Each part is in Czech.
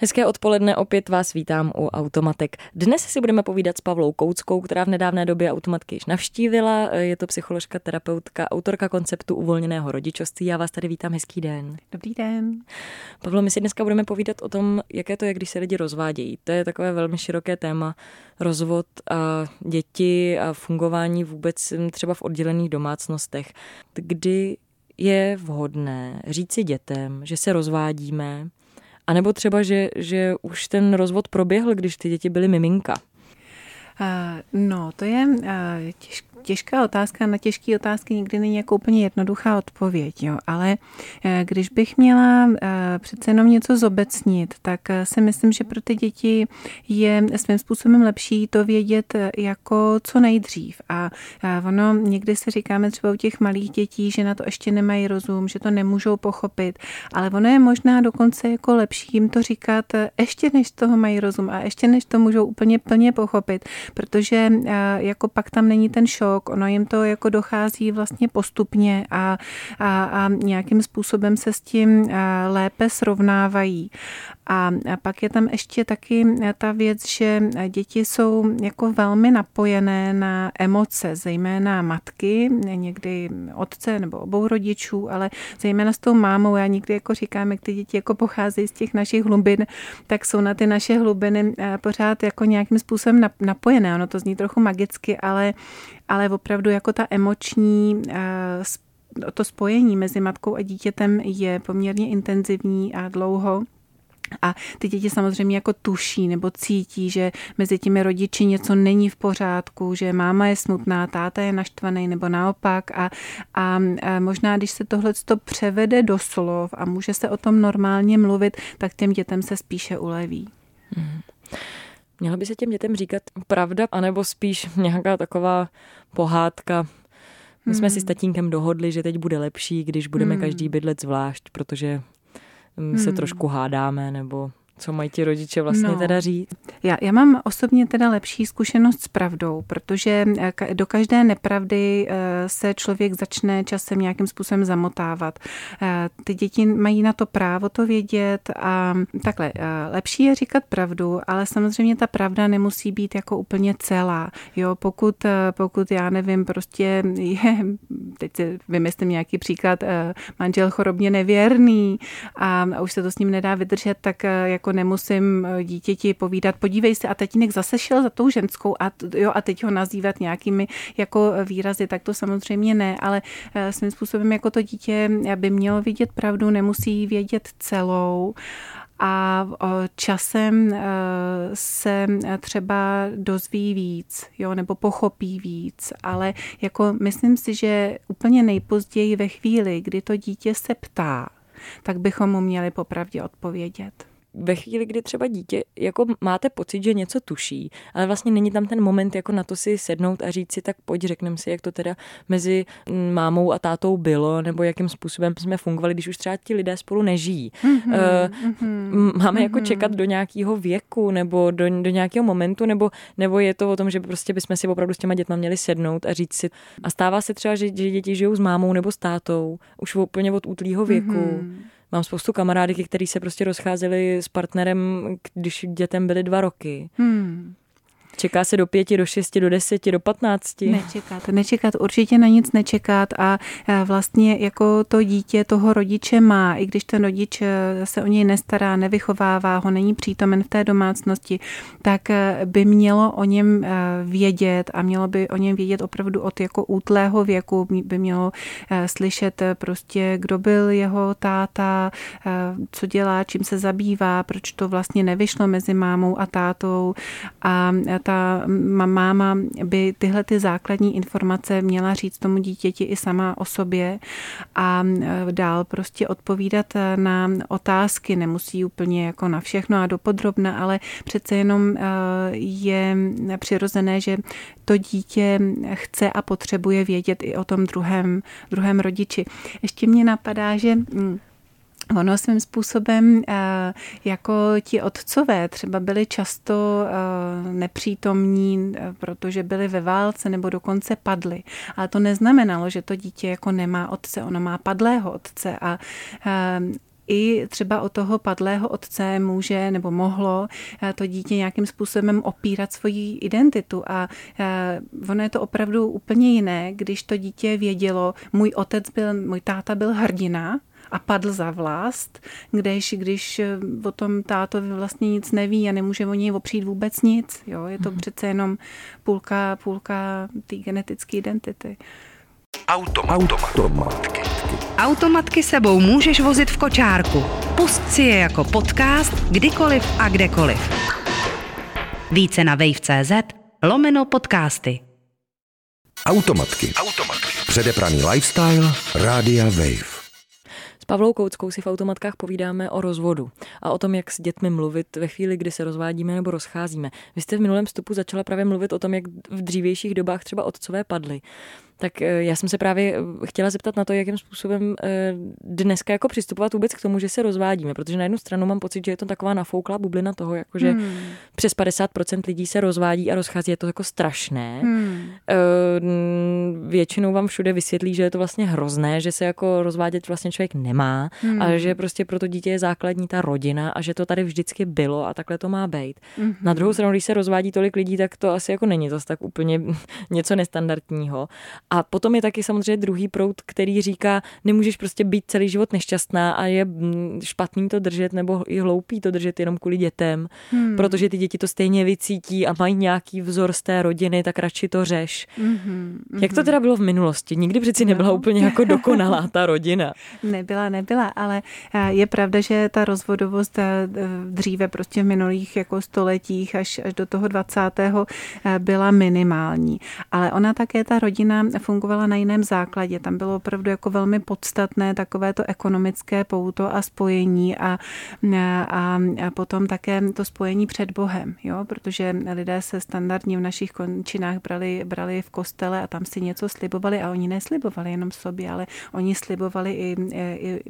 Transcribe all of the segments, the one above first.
Hezké odpoledne, opět vás vítám u Automatek. Dnes si budeme povídat s Pavlou Kouckou, která v nedávné době Automatky již navštívila. Je to psycholožka, terapeutka, autorka konceptu uvolněného rodičovství. Já vás tady vítám, hezký den. Dobrý den. Pavlo, my si dneska budeme povídat o tom, jaké to je, když se lidi rozvádějí. To je takové velmi široké téma. Rozvod a děti a fungování vůbec třeba v oddělených domácnostech. Kdy je vhodné říci dětem, že se rozvádíme, a nebo třeba, že, že už ten rozvod proběhl, když ty děti byly miminka. Uh, no, to je uh, těž, těžká otázka, na těžké otázky nikdy není jako úplně jednoduchá odpověď, jo. ale eh, když bych měla eh, přece jenom něco zobecnit, tak eh, si myslím, že pro ty děti je svým způsobem lepší to vědět jako co nejdřív. A ono někdy si říkáme třeba u těch malých dětí, že na to ještě nemají rozum, že to nemůžou pochopit, ale ono je možná dokonce jako lepší jim to říkat ještě než toho mají rozum a ještě než to můžou úplně plně pochopit, protože jako pak tam není ten šok, rok, ono jim to jako dochází vlastně postupně a, a, a nějakým způsobem se s tím lépe srovnávají. A pak je tam ještě taky ta věc, že děti jsou jako velmi napojené na emoce, zejména matky, někdy otce nebo obou rodičů, ale zejména s tou mámou. Já někdy jako říkám, jak ty děti jako pocházejí z těch našich hlubin, tak jsou na ty naše hlubiny pořád jako nějakým způsobem napojené. Ono to zní trochu magicky, ale ale opravdu jako ta emoční eh, to spojení mezi matkou a dítětem je poměrně intenzivní a dlouho. A ty děti samozřejmě jako tuší nebo cítí, že mezi těmi rodiči něco není v pořádku, že máma je smutná, táta je naštvaný nebo naopak. A, a, možná, když se tohle to převede do slov a může se o tom normálně mluvit, tak těm dětem se spíše uleví. Hmm. Měla by se těm dětem říkat pravda, anebo spíš nějaká taková pohádka. My jsme si s hmm. tatínkem dohodli, že teď bude lepší, když budeme hmm. každý bydlet zvlášť, protože mm, se hmm. trošku hádáme, nebo co mají ti rodiče vlastně no. teda říct? Já, já mám osobně teda lepší zkušenost s pravdou, protože eh, do každé nepravdy eh, se člověk začne časem nějakým způsobem zamotávat. Eh, ty děti mají na to právo to vědět a takhle, lepší je říkat pravdu, ale samozřejmě ta pravda nemusí být jako úplně celá. Jo, pokud, pokud já nevím, prostě je, teď si vymyslím nějaký příklad, manžel chorobně nevěrný a už se to s ním nedá vydržet, tak jako jako nemusím eh, dítěti povídat, podívej se a tatínek zase šel za tou ženskou a, jo, a teď ho nazývat nějakými jako výrazy, tak to samozřejmě ne, ale eh, svým způsobem jako to dítě by mělo vidět pravdu, nemusí vědět celou. A časem eh, se třeba dozví víc, jo, nebo pochopí víc, ale jako myslím si, že úplně nejpozději ve chvíli, kdy to dítě se ptá, tak bychom mu měli popravdě odpovědět ve chvíli, kdy třeba dítě, jako máte pocit, že něco tuší, ale vlastně není tam ten moment jako na to si sednout a říct si, tak pojď, řekneme si, jak to teda mezi mámou a tátou bylo, nebo jakým způsobem jsme fungovali, když už třeba ti lidé spolu nežijí. Mm-hmm, uh, máme mm-hmm. jako čekat do nějakého věku, nebo do, do nějakého momentu, nebo, nebo je to o tom, že prostě bychom si opravdu s těma dětma měli sednout a říct si. A stává se třeba, že, že děti žijou s mámou nebo s tátou, už úplně od útlýho věku. Mm-hmm Mám spoustu kamarádky, který se prostě rozcházeli s partnerem, když dětem byly dva roky. Hmm. Čeká se do pěti, do šesti, do deseti, do patnácti? Nečekat, nečekat, určitě na nic nečekat a vlastně jako to dítě toho rodiče má, i když ten rodič e, se o něj nestará, nevychovává ho, není přítomen v té domácnosti, tak e, by mělo o něm e, vědět a mělo by o něm vědět opravdu od jako útlého věku, by mělo slyšet prostě, kdo byl jeho táta, co dělá, čím se zabývá, proč to vlastně nevyšlo mezi mámou a tátou a ta máma by tyhle ty základní informace měla říct tomu dítěti i sama o sobě a e, dál prostě odpovídat e, na otázky. Nemusí úplně jako na všechno a dopodrobna, ale přece jenom e, je přirozené, že to dítě chce a potřebuje vědět i o tom druhém, druhém rodiči. Ještě mě napadá, že Ono svým způsobem eh, jako ti otcové třeba byli často eh, nepřítomní, eh, protože byli ve válce nebo dokonce padli. Ale to neznamenalo, že to dítě jako nemá otce, ono má padlého otce a i třeba o toho padlého otce může nebo mohlo to dítě nějakým způsobem opírat svoji identitu. A ono je to opravdu úplně jiné, když to dítě vědělo, můj otec byl, můj táta byl hrdina, a padl za vlast, když, když eh, o tom tátovi vlastně nic neví a nemůže o něj opřít vůbec nic. Jo? Je to mm-hmm. přece jenom půlka, půlka té genetické identity. Automatky. Automatky sebou můžeš vozit v kočárku. Pust si je jako podcast kdykoliv a kdekoliv. Více na wave.cz lomeno podcasty. Automatky. Automatky. Předepraný lifestyle Rádia Wave. Pavlou Kouckou si v automatkách povídáme o rozvodu a o tom, jak s dětmi mluvit ve chvíli, kdy se rozvádíme nebo rozcházíme. Vy jste v minulém vstupu začala právě mluvit o tom, jak v dřívějších dobách třeba otcové padly. Tak eh, já jsem se právě eh, chtěla zeptat na to, jakým způsobem eh, dneska jako přistupovat vůbec k tomu, že se rozvádíme, protože na jednu stranu mám pocit, že je to taková nafouklá bublina toho, jako že hmm. přes 50% lidí se rozvádí a rozchází, je to jako strašné. Hmm. Většinou vám všude vysvětlí, že je to vlastně hrozné, že se jako rozvádět vlastně člověk nemá hmm. a že prostě pro to dítě je základní ta rodina a že to tady vždycky bylo a takhle to má být. Hmm. Na druhou stranu, když se rozvádí tolik lidí, tak to asi jako není zase tak úplně něco nestandardního. A potom je taky samozřejmě druhý proud, který říká, nemůžeš prostě být celý život nešťastná a je mm, špatný to držet nebo i hloupý to držet jenom kvůli dětem, hmm. protože ty děti to stejně vycítí a mají nějaký vzor z té rodiny, tak radši to řeš. Mm-hmm, Jak to teda bylo v minulosti? Nikdy přeci nebyla no. úplně jako dokonalá ta rodina. Nebyla, nebyla, ale eh, je pravda, že ta rozvodovost eh, dříve prostě v minulých jako stoletích až, až do toho 20. Eh, byla minimální. Ale ona také, ta rodina fungovala na jiném základě. Tam bylo opravdu jako velmi podstatné takové to ekonomické pouto a spojení a, a, a potom také to spojení před Bohem, jo? protože lidé se standardně v našich končinách brali, brali v kostele a tam si něco slibovali a oni neslibovali jenom sobě, ale oni slibovali i, i, i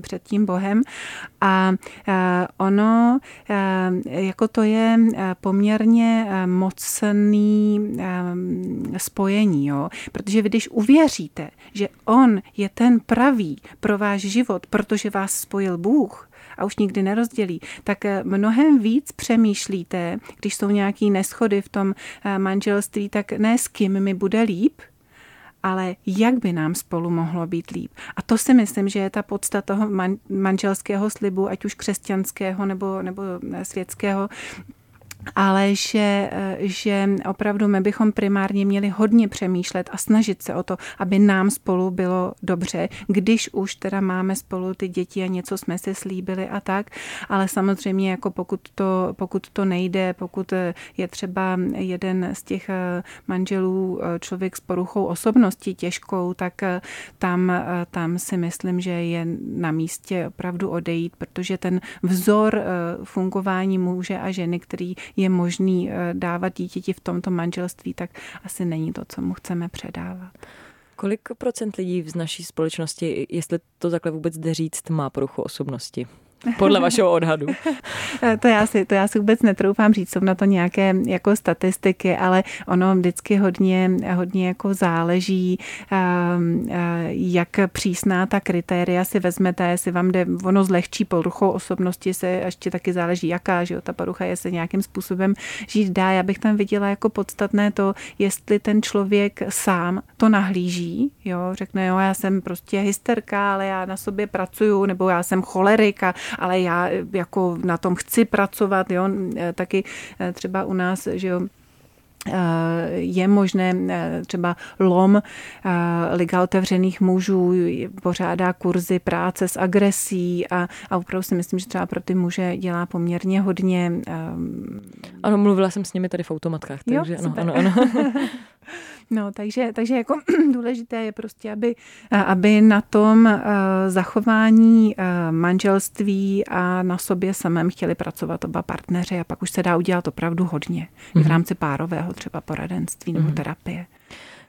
před tím Bohem a, a ono jako to je poměrně mocný spojení, jo? protože protože vy, když uvěříte, že On je ten pravý pro váš život, protože vás spojil Bůh, a už nikdy nerozdělí, tak eh, mnohem víc přemýšlíte, když jsou nějaké neschody v tom eh, manželství, tak ne s kým mi bude líp, ale jak by nám spolu mohlo být líp. A to si myslím, že je ta podstata toho manželského slibu, ať už křesťanského nebo, nebo eh, světského, ale že, že opravdu my bychom primárně měli hodně přemýšlet a snažit se o to, aby nám spolu bylo dobře, když už teda máme spolu ty děti a něco jsme si slíbili a tak, ale samozřejmě jako pokud to, pokud to nejde, pokud je třeba jeden z těch manželů člověk s poruchou osobnosti těžkou, tak tam, tam si myslím, že je na místě opravdu odejít, protože ten vzor fungování muže a ženy, který je možný eh, dávat dítěti v tomto manželství, tak asi není to, co mu chceme předávat. Kolik procent lidí z naší společnosti, jestli to takhle vůbec jde říct, má poruchu osobnosti? Podle vašeho odhadu. to, já si, to já si vůbec netroufám říct, jsou na to nějaké jako statistiky, ale ono vždycky hodně, hodně jako záleží, ehm, eh, jak přísná ta kritéria si vezmete, jestli vám jde, ono zlehčí poruchou osobnosti se ještě taky záleží jaká, že jo, ta porucha je se nějakým způsobem žít dá. Já bych tam viděla jako podstatné to, jestli ten člověk sám to nahlíží, jo, řekne, jo, já jsem prostě hysterka, ale já na sobě pracuju, nebo já jsem cholerika, ale já eh, jako na tom chci pracovat, jo, eh, taky eh, třeba u nás, že jo, je možné třeba LOM, Liga otevřených mužů, pořádá kurzy práce s agresí a, a opravdu si myslím, že třeba pro ty muže dělá poměrně hodně. Ano, mluvila jsem s nimi tady v automatkách, takže jo, ano, ano, ano. No, takže, takže jako důležité je prostě, aby, aby na tom zachování manželství a na sobě samém chtěli pracovat oba partneři a pak už se dá udělat opravdu hodně mm-hmm. v mhm. rámci párového třeba poradenství nebo mm-hmm. terapie.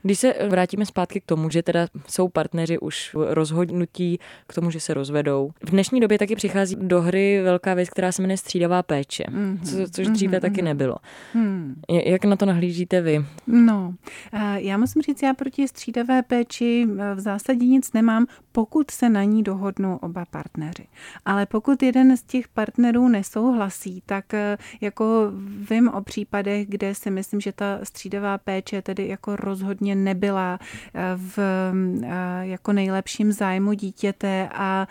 Když se vrátíme zpátky k tomu, že teda jsou partneři už rozhodnutí k tomu, že se rozvedou. V dnešní době taky přichází do hry velká věc, která se jmenuje střídavá péče, mm-hmm. co, což dříve mm-hmm. taky nebylo. Mm. Jak na to nahlížíte vy? No, já musím říct, já proti střídavé péči eh, v zásadě nic nemám, pokud se na ní dohodnou oba partneři. Ale pokud jeden z těch partnerů nesouhlasí, tak eh, jako vím o případech, kde si myslím, že ta střídavá péče tedy jako rozhodně nebyla v jako nejlepším zájmu dítěte a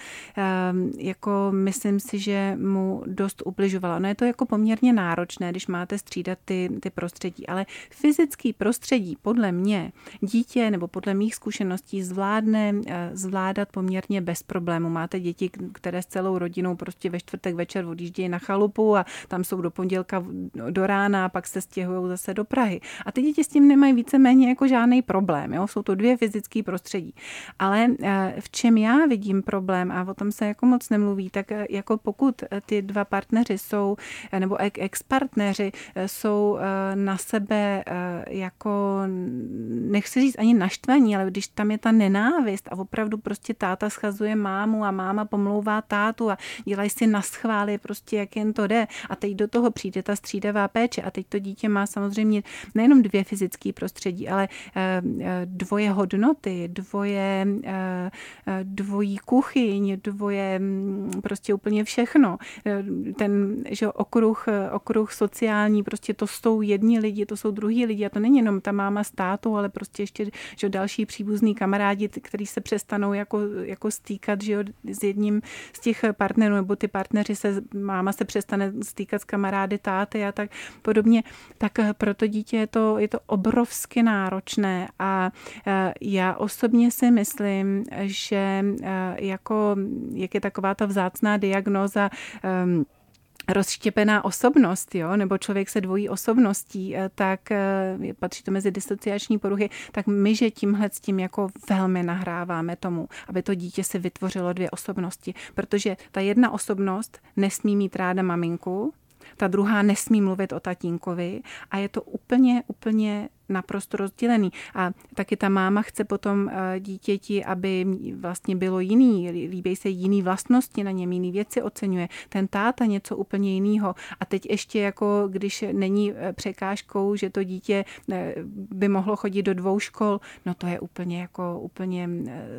jako myslím si, že mu dost ubližovala. No je to jako poměrně náročné, když máte střídat ty, ty prostředí, ale fyzický prostředí podle mě dítě nebo podle mých zkušeností zvládne eh, zvládat poměrně bez problému. Máte děti, které s celou rodinou prostě ve čtvrtek večer odjíždějí na chalupu a tam jsou do pondělka do rána a pak se stěhují zase do Prahy. A ty děti s tím nemají víceméně jako žádný problém. Jo? Jsou to dvě fyzické prostředí. Ale eh, v čem já vidím problém, a o tom se jako moc nemluví, tak eh, jako pokud ty dva partneři jsou, nebo ex-partneři jsou na sebe jako, nechci říct ani naštvaní, ale když tam je ta nenávist a opravdu prostě táta schazuje mámu a máma pomlouvá tátu a dělají si na schvály prostě, jak jen to jde. A teď do toho přijde ta střídavá péče a teď to dítě má samozřejmě nejenom dvě fyzické prostředí, ale eh, eh, dvoje hodnoty, dvoje, eh, dvojí kuchyň, dvoje mm, prostě úplně všechno. Ten že okruh, okruh sociální, prostě to jsou jedni lidi, to jsou druhý lidi. A to není jenom ta máma státu, ale prostě ještě že další příbuzní kamarádi, kteří se přestanou jako, jako stýkat že s jedním z těch partnerů, nebo ty partneři se, máma se přestane stýkat s kamarády táty a tak podobně, tak pro to dítě je to, je to obrovsky náročné a e, já osobně si myslím, že e, jako, jak je taková ta vzácná diagnoza, rozštěpená osobnost, jo, nebo člověk se dvojí osobností, eh, tak patří to mezi disociační poruchy, tak my, že tímhle s tím jako velmi nahráváme tomu, aby to dítě si vytvořilo dvě osobnosti, protože ta jedna osobnost nesmí mít ráda maminku, ta druhá nesmí mluvit o tatínkovi a je to úplně, úplně naprosto rozdělený. A taky ta máma chce potom eh, dítěti, aby vlastně bylo jiný, líbí se jiný vlastnosti na něm, jiný věci oceňuje. Ten táta něco úplně jiného. A teď ještě jako, když není eh, překážkou, že to dítě eh, by mohlo chodit do dvou škol, no to je úplně jako úplně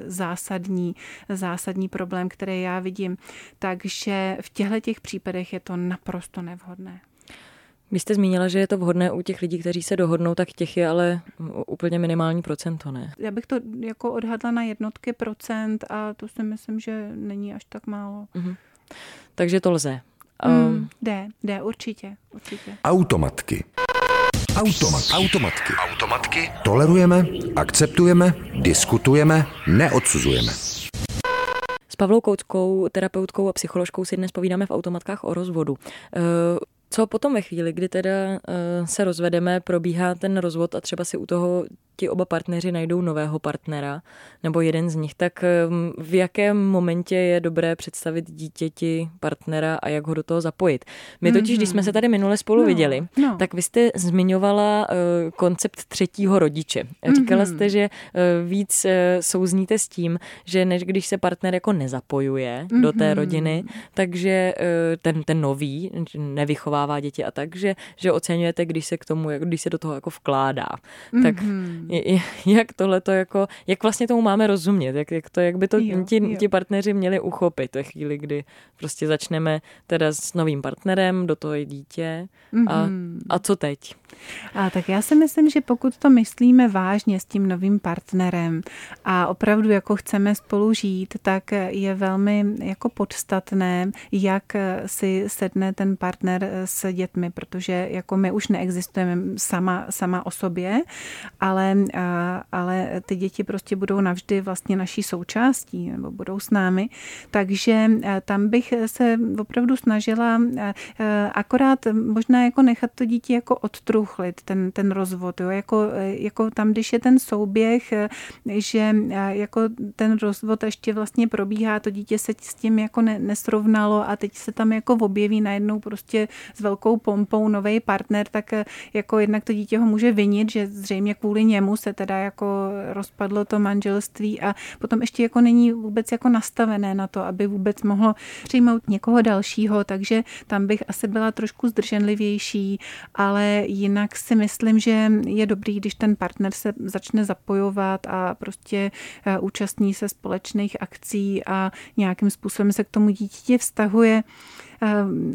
zásadní, zásadní problém, který já vidím. Takže v těchto těch případech je to naprosto nevhodné. Vy jste zmínila, že je to vhodné u těch lidí, kteří se dohodnou, tak těch je ale úplně minimální procento, ne? Já bych to jako odhadla na jednotky procent a to si myslím, že není až tak málo. Mm-hmm. Takže to lze. Um... Mm, jde, jde, určitě, určitě. Automatky. Automat. Automatky. Automatky. Tolerujeme, akceptujeme, diskutujeme, neodsuzujeme. S Pavlou Kouckou, terapeutkou a psycholožkou si dnes povídáme v automatkách o rozvodu. Co potom ve chvíli, kdy teda uh, se rozvedeme, probíhá ten rozvod a třeba si u toho ti oba partneři najdou nového partnera, nebo jeden z nich, tak um, v jakém momentě je dobré představit dítěti partnera a jak ho do toho zapojit. My totiž, mm-hmm. když jsme se tady minule spolu no, viděli, no. tak vy jste zmiňovala uh, koncept třetího rodiče. Říkala mm-hmm. jste, že uh, víc uh, souzníte s tím, že než když se partner jako nezapojuje mm-hmm. do té mhm. rodiny, takže uh, ten, ten nový nevychovává děti a tak, že, že oceňujete, když se k tomu, když se do toho jako vkládá. Mm-hmm. Jak tohle to jako, jak vlastně tomu máme rozumět, jak, jak to, jak by to jo, ti, jo. ti partneři měli uchopit ve chvíli, kdy prostě začneme teda s novým partnerem, do toho je dítě a, mm-hmm. a co teď? A tak já si myslím, že pokud to myslíme vážně s tím novým partnerem a opravdu jako chceme spolu žít, tak je velmi jako podstatné, jak si sedne ten partner s dětmi, protože jako my už neexistujeme sama, sama o sobě, ale, ale ty děti prostě budou navždy vlastně naší součástí nebo budou s námi, takže tam bych se opravdu snažila akorát možná jako nechat to dítě jako odtruh urychlit ten, ten rozvod. Jo? Jako, jako tam, když je ten souběh, že jako ten rozvod ještě vlastně probíhá, to dítě se s tím jako ne, nesrovnalo a teď se tam jako objeví najednou prostě s velkou pompou nový partner, tak jako jednak to dítě ho může vinit, že zřejmě kvůli němu jemu se teda jako rozpadlo to manželství a potom ještě jako není vůbec jako nastavené na to, aby vůbec mohlo přijmout někoho dalšího, takže tam bych asi byla trošku zdrženlivější, ale jinak si myslím, že je dobrý, když ten partner se začne zapojovat a prostě eh, účastní se společných akcí a nějakým způsobem se k tomu dítěti vztahuje.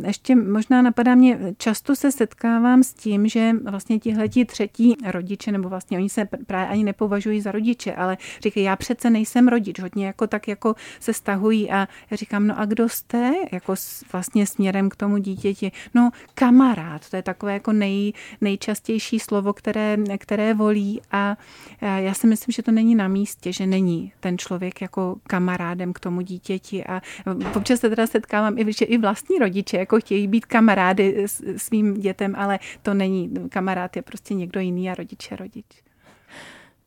Ještě možná napadá mě, často se setkávám s tím, že vlastně tihleti třetí rodiče, nebo vlastně oni se právě ani nepovažují za rodiče, ale říkají, já přece nejsem rodič, hodně jako tak jako se stahují a já říkám, no a kdo jste? Jako vlastně směrem k tomu dítěti. No kamarád, to je takové jako nej, nejčastější slovo, které, které volí a já si myslím, že to není na místě, že není ten člověk jako kamarádem k tomu dítěti a občas se teda setkávám i, že i vlastní rodiče jako chtějí být kamarády s svým dětem, ale to není, kamarád je prostě někdo jiný a rodiče rodič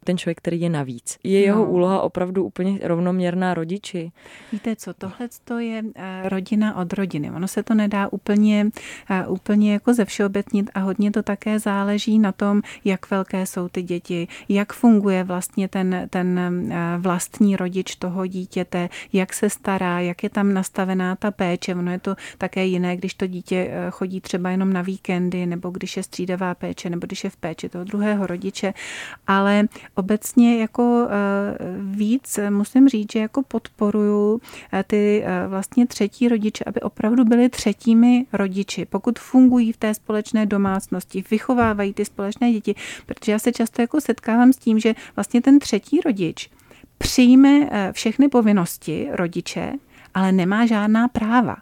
ten člověk, který je navíc. Je jeho no. úloha opravdu úplně rovnoměrná rodiči? Víte co, tohle to je eh, rodina od rodiny. Ono se to nedá úplně, eh, úplně jako ze všeobecnit a hodně to také záleží na tom, jak velké jsou ty děti, jak funguje vlastně ten, ten eh, vlastní rodič toho dítěte, jak se stará, jak je tam nastavená ta péče. Ono je to také jiné, když to dítě chodí třeba jenom na víkendy, nebo když je střídavá péče, nebo když je v péči toho druhého rodiče. Ale obecně jako eh, víc musím říct, že jako podporuju eh, ty eh, vlastně třetí rodiče, aby opravdu byli třetími rodiči, pokud fungují v té společné domácnosti, vychovávají ty společné děti, protože já se často jako setkávám s tím, že vlastně ten třetí rodič přijme všechny povinnosti rodiče, ale nemá žádná práva.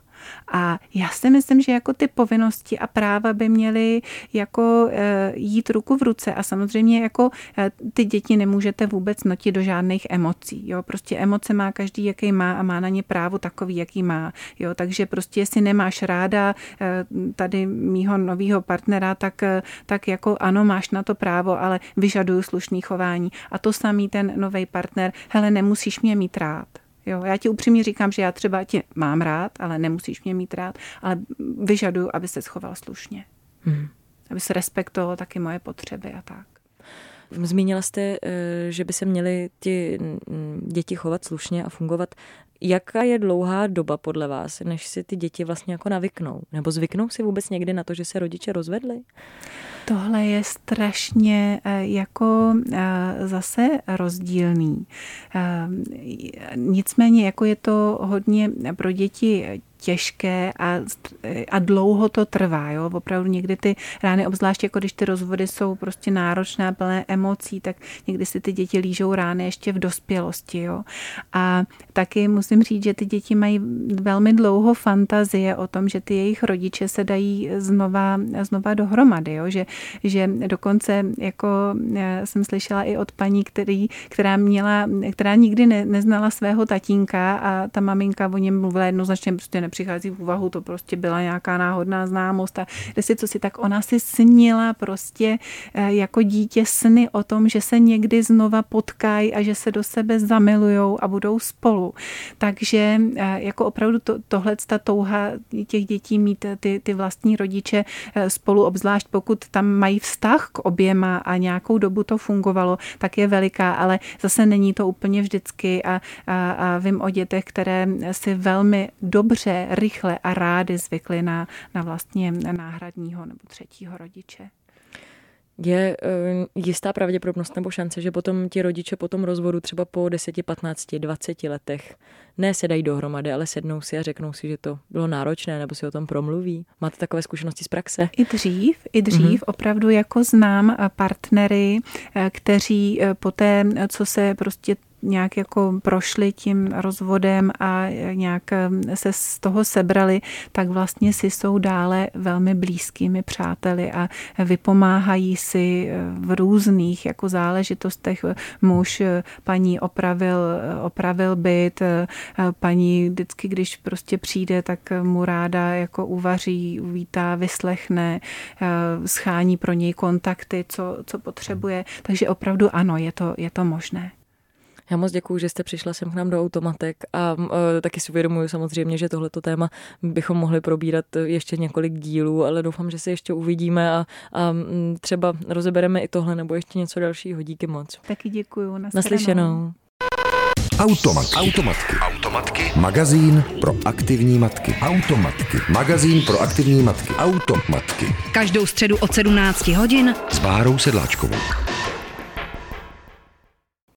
A já si myslím, že jako ty povinnosti a práva by měly jako eh, jít ruku v ruce a samozřejmě jako eh, ty děti nemůžete vůbec notit do žádných emocí. Jo? Prostě emoce má každý, jaký má a má na ně právo takový, jaký má. Jo? Takže prostě jestli nemáš ráda eh, tady mýho nového partnera, tak, tak jako ano, máš na to právo, ale vyžaduju slušný chování. A to samý ten nový partner, hele, nemusíš mě mít rád. Jo, já ti upřímně říkám, že já třeba tě mám rád, ale nemusíš mě mít rád, ale vyžaduju, aby se schoval slušně. Hmm. Aby se respektoval taky moje potřeby a tak. Zmínila jste, eh, že by se měly ti mm, děti chovat slušně a fungovat. Jaká je dlouhá doba podle vás, než si ty děti vlastně jako navyknou? Nebo zvyknou si vůbec někdy na to, že se rodiče rozvedli? Tohle je strašně eh, jako eh, zase rozdílný. Nicméně jako je to hodně pro děti těžké a, a dlouho to trvá. Jo? Opravdu někdy ty rány, obzvláště jako když ty rozvody jsou prostě náročné, plné emocí, tak někdy si ty děti lížou rány ještě v dospělosti. Jo? A taky musím říct, že ty děti mají velmi dlouho fantazie o tom, že ty jejich rodiče se dají znova, znova dohromady. Jo? Že, že dokonce jako eh, jsem slyšela i od paní, který, která měla, která nikdy ne, neznala svého tatínka a ta maminka o něm mluvila jednoznačně prostě nepřichází v úvahu, to prostě byla nějaká náhodná známost a kde si co si, tak ona si snila prostě eh, jako dítě sny o tom, že se někdy znova potkají a že se do sebe zamilujou a budou spolu. Takže eh, jako opravdu to, tohle ta touha těch dětí mít ty, ty vlastní rodiče spolu, obzvlášť pokud tam mají vztah k oběma a nějakou dobu to fungovalo, tak je veliká, ale zase není to úplně vždycky a, a, a vím o dětech, které si velmi dobře rychle a rády zvykli na, na vlastně náhradního nebo třetího rodiče. Je uh, jistá pravděpodobnost nebo šance, že potom ti rodiče po tom rozvodu třeba po 10, 15, 20 letech ne se dají dohromady, ale sednou si a řeknou si, že to bylo náročné, nebo si o tom promluví. Máte takové zkušenosti z praxe? I dřív, i dřív. Mm-hmm. Opravdu jako znám partnery, eh, kteří eh, po té, co se prostě nějak jako prošli tím rozvodem a nějak se z toho sebrali, tak vlastně si jsou dále velmi blízkými přáteli a vypomáhají si v různých jako záležitostech. Muž paní opravil, opravil byt, paní vždycky, když prostě přijde, tak mu ráda jako uvaří, uvítá, vyslechne, schání pro něj kontakty, co, co potřebuje. Takže opravdu ano, je to, je to možné. Já moc děkuji, že jste přišla sem k nám do Automatek a uh, taky si uvědomuji samozřejmě, že tohleto téma bychom mohli probírat ještě několik dílů, ale doufám, že se ještě uvidíme a, a třeba rozebereme i tohle nebo ještě něco dalšího. Díky moc. Taky děkuji. Naslyšenou. Automat. Automatky. Automatky. Magazín pro aktivní matky. Automatky. Magazín pro aktivní matky. Automatky. Každou středu od 17 hodin S Bárou Sedláčkovou.